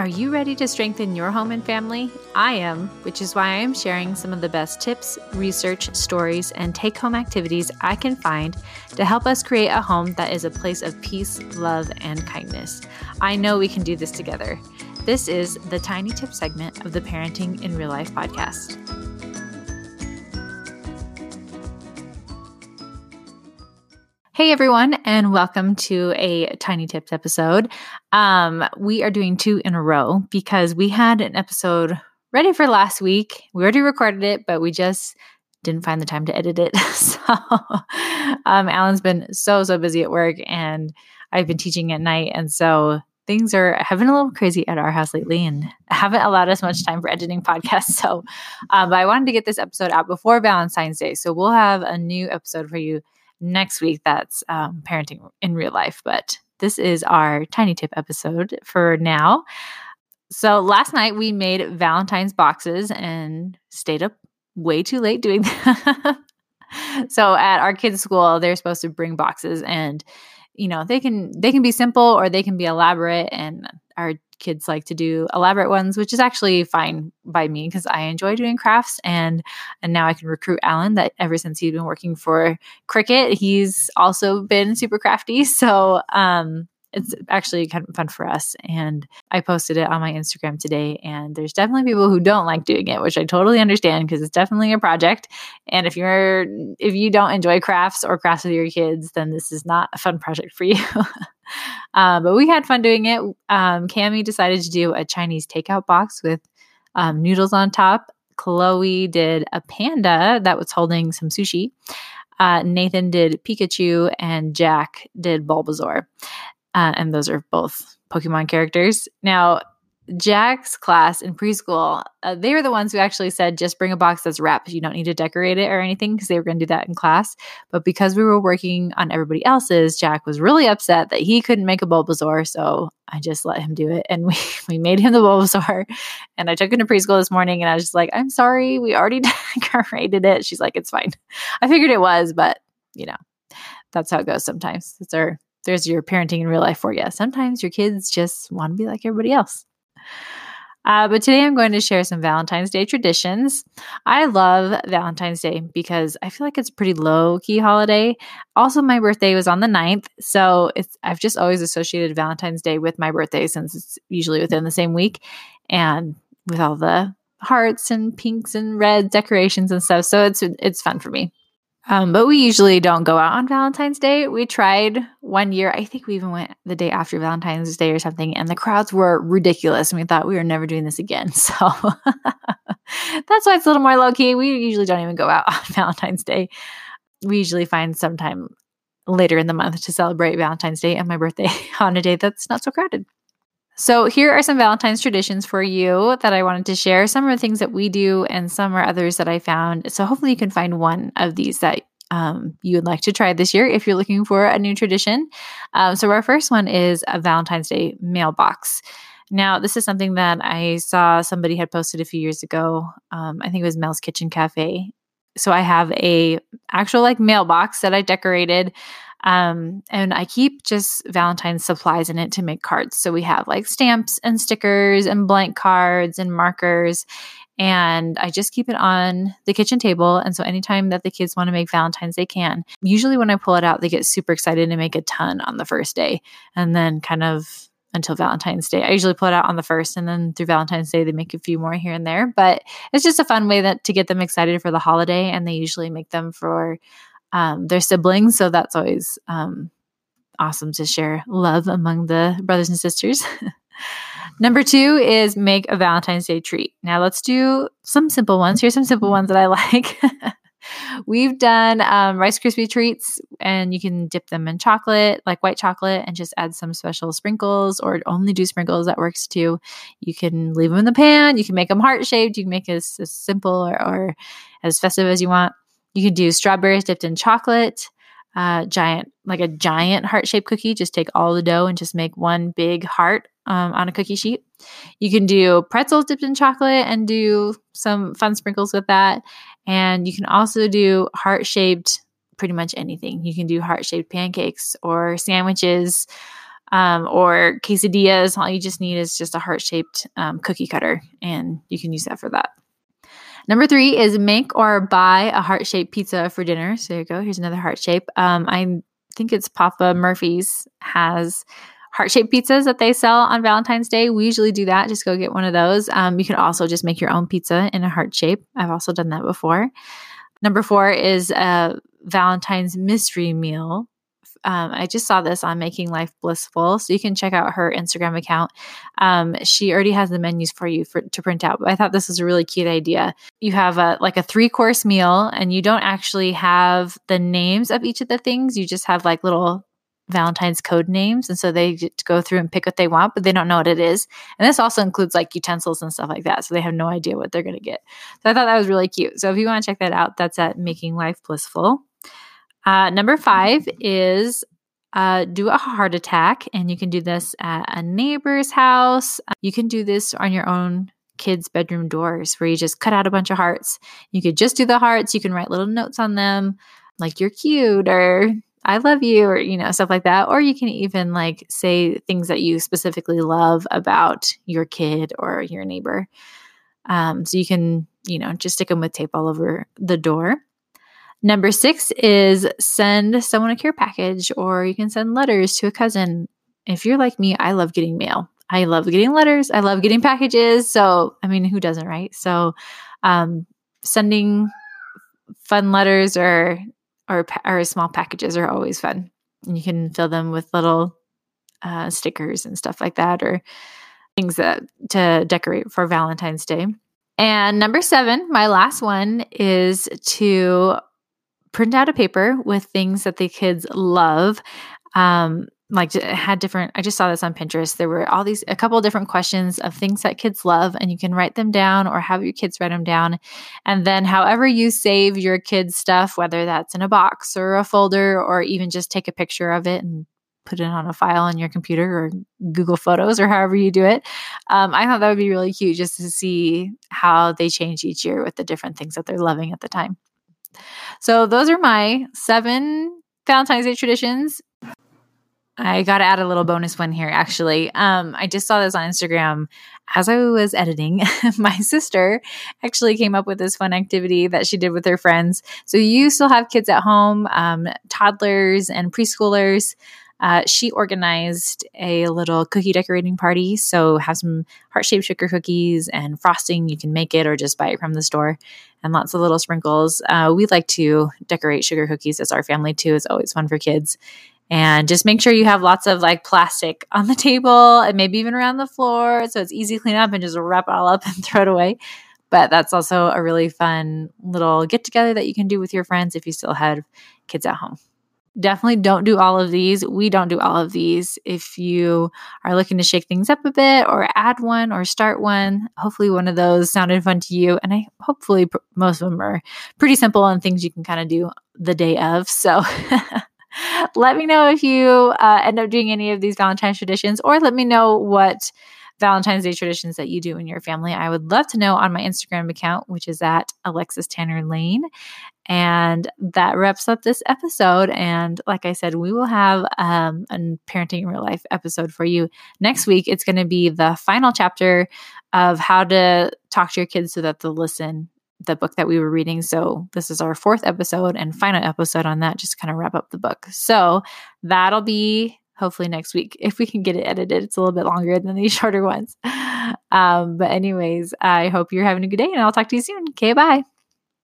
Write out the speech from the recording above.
Are you ready to strengthen your home and family? I am, which is why I am sharing some of the best tips, research, stories, and take home activities I can find to help us create a home that is a place of peace, love, and kindness. I know we can do this together. This is the Tiny Tip segment of the Parenting in Real Life podcast. Hey everyone, and welcome to a Tiny Tips episode. Um, we are doing two in a row because we had an episode ready for last week. We already recorded it, but we just didn't find the time to edit it. so, um, Alan's been so so busy at work, and I've been teaching at night, and so things are have been a little crazy at our house lately, and haven't allowed us much time for editing podcasts. So, um, but I wanted to get this episode out before Valentine's Day, so we'll have a new episode for you next week that's um, parenting in real life. But this is our tiny tip episode for now. So last night we made Valentine's boxes and stayed up way too late doing that. so at our kids' school, they're supposed to bring boxes and you know, they can they can be simple or they can be elaborate and our kids like to do elaborate ones, which is actually fine by me because I enjoy doing crafts and and now I can recruit Alan that ever since he's been working for Cricut, he's also been super crafty. So um it's actually kind of fun for us. And I posted it on my Instagram today. And there's definitely people who don't like doing it, which I totally understand because it's definitely a project. And if you're if you don't enjoy crafts or crafts with your kids, then this is not a fun project for you. uh, but we had fun doing it. Um, Cami decided to do a Chinese takeout box with um, noodles on top. Chloe did a panda that was holding some sushi. Uh, Nathan did Pikachu, and Jack did Bulbasaur. Uh, and those are both Pokemon characters. Now, Jack's class in preschool, uh, they were the ones who actually said just bring a box that's wrapped. You don't need to decorate it or anything because they were going to do that in class. But because we were working on everybody else's, Jack was really upset that he couldn't make a Bulbasaur. So I just let him do it. And we, we made him the Bulbasaur. And I took him to preschool this morning and I was just like, I'm sorry, we already decorated it. She's like, it's fine. I figured it was, but you know, that's how it goes sometimes. It's our there's your parenting in real life for you. Sometimes your kids just want to be like everybody else. Uh, but today I'm going to share some Valentine's Day traditions. I love Valentine's Day because I feel like it's a pretty low key holiday. Also, my birthday was on the 9th. So I've just always associated Valentine's Day with my birthday since it's usually within the same week and with all the hearts and pinks and red decorations and stuff. So it's it's fun for me. Um, but we usually don't go out on Valentine's Day. We tried one year. I think we even went the day after Valentine's Day or something, and the crowds were ridiculous. And we thought we were never doing this again. So that's why it's a little more low key. We usually don't even go out on Valentine's Day. We usually find sometime later in the month to celebrate Valentine's Day and my birthday on a day that's not so crowded. So, here are some Valentine's traditions for you that I wanted to share. Some are things that we do, and some are others that I found. So, hopefully, you can find one of these that um, you would like to try this year if you're looking for a new tradition. Um, so, our first one is a Valentine's Day mailbox. Now, this is something that I saw somebody had posted a few years ago. Um, I think it was Mel's Kitchen Cafe. So I have a actual like mailbox that I decorated um, and I keep just Valentine's supplies in it to make cards. So we have like stamps and stickers and blank cards and markers. And I just keep it on the kitchen table. And so anytime that the kids want to make Valentine's, they can. Usually when I pull it out, they get super excited and make a ton on the first day. And then kind of until Valentine's Day. I usually pull it out on the first, and then through Valentine's Day, they make a few more here and there. But it's just a fun way that to get them excited for the holiday, and they usually make them for um, their siblings. So that's always um, awesome to share love among the brothers and sisters. Number two is make a Valentine's Day treat. Now let's do some simple ones. Here's some simple ones that I like. We've done um, Rice Krispie treats, and you can dip them in chocolate, like white chocolate, and just add some special sprinkles, or only do sprinkles. That works too. You can leave them in the pan. You can make them heart shaped. You can make it as, as simple or, or as festive as you want. You could do strawberries dipped in chocolate, uh, giant, like a giant heart shaped cookie. Just take all the dough and just make one big heart um, on a cookie sheet. You can do pretzels dipped in chocolate and do some fun sprinkles with that. And you can also do heart shaped pretty much anything. You can do heart shaped pancakes or sandwiches. um, or quesadillas. All you just need is just a heart shaped um, cookie cutter, and you can use that for that. Number three is make or buy a heart shaped pizza for dinner. So there you go. Here's another heart shape. Um, I think it's Papa Murphy's has heart shaped pizzas that they sell on Valentine's Day. We usually do that. Just go get one of those. Um, you can also just make your own pizza in a heart shape. I've also done that before. Number four is a Valentine's mystery meal. Um, I just saw this on Making Life Blissful, so you can check out her Instagram account. Um, she already has the menus for you for, to print out. But I thought this was a really cute idea. You have a like a three course meal, and you don't actually have the names of each of the things. You just have like little Valentine's code names. And so they go through and pick what they want, but they don't know what it is. And this also includes like utensils and stuff like that. So they have no idea what they're going to get. So I thought that was really cute. So if you want to check that out, that's at Making Life Blissful. Uh, number five is uh, do a heart attack. And you can do this at a neighbor's house. You can do this on your own kids' bedroom doors where you just cut out a bunch of hearts. You could just do the hearts. You can write little notes on them like you're cute or I love you, or, you know, stuff like that. Or you can even like say things that you specifically love about your kid or your neighbor. Um, so you can, you know, just stick them with tape all over the door. Number six is send someone a care package, or you can send letters to a cousin. If you're like me, I love getting mail. I love getting letters. I love getting packages. So, I mean, who doesn't, right? So, um, sending fun letters or or, or small packages are always fun. And you can fill them with little uh, stickers and stuff like that, or things that to decorate for Valentine's Day. And number seven, my last one is to print out a paper with things that the kids love. Um, like had different i just saw this on pinterest there were all these a couple of different questions of things that kids love and you can write them down or have your kids write them down and then however you save your kids stuff whether that's in a box or a folder or even just take a picture of it and put it on a file on your computer or google photos or however you do it um, i thought that would be really cute just to see how they change each year with the different things that they're loving at the time so those are my seven Valentine's Day traditions. I got to add a little bonus one here, actually. Um, I just saw this on Instagram as I was editing. my sister actually came up with this fun activity that she did with her friends. So you still have kids at home, um, toddlers and preschoolers. Uh, she organized a little cookie decorating party. So have some heart shaped sugar cookies and frosting. You can make it or just buy it from the store, and lots of little sprinkles. Uh, we like to decorate sugar cookies as our family too. It's always fun for kids. And just make sure you have lots of like plastic on the table and maybe even around the floor so it's easy to clean up and just wrap it all up and throw it away. But that's also a really fun little get together that you can do with your friends if you still have kids at home. Definitely don't do all of these. We don't do all of these. If you are looking to shake things up a bit or add one or start one, hopefully one of those sounded fun to you. And I hopefully most of them are pretty simple and things you can kind of do the day of. So let me know if you uh, end up doing any of these Valentine's traditions, or let me know what Valentine's Day traditions that you do in your family. I would love to know on my Instagram account, which is at Alexis Tanner Lane. And that wraps up this episode. And like I said, we will have um, a parenting in real life episode for you next week. It's going to be the final chapter of how to talk to your kids so that they'll listen the book that we were reading. So this is our fourth episode and final episode on that, just kind of wrap up the book. So that'll be hopefully next week if we can get it edited. It's a little bit longer than these shorter ones. Um, but anyways, I hope you're having a good day and I'll talk to you soon. Okay, bye.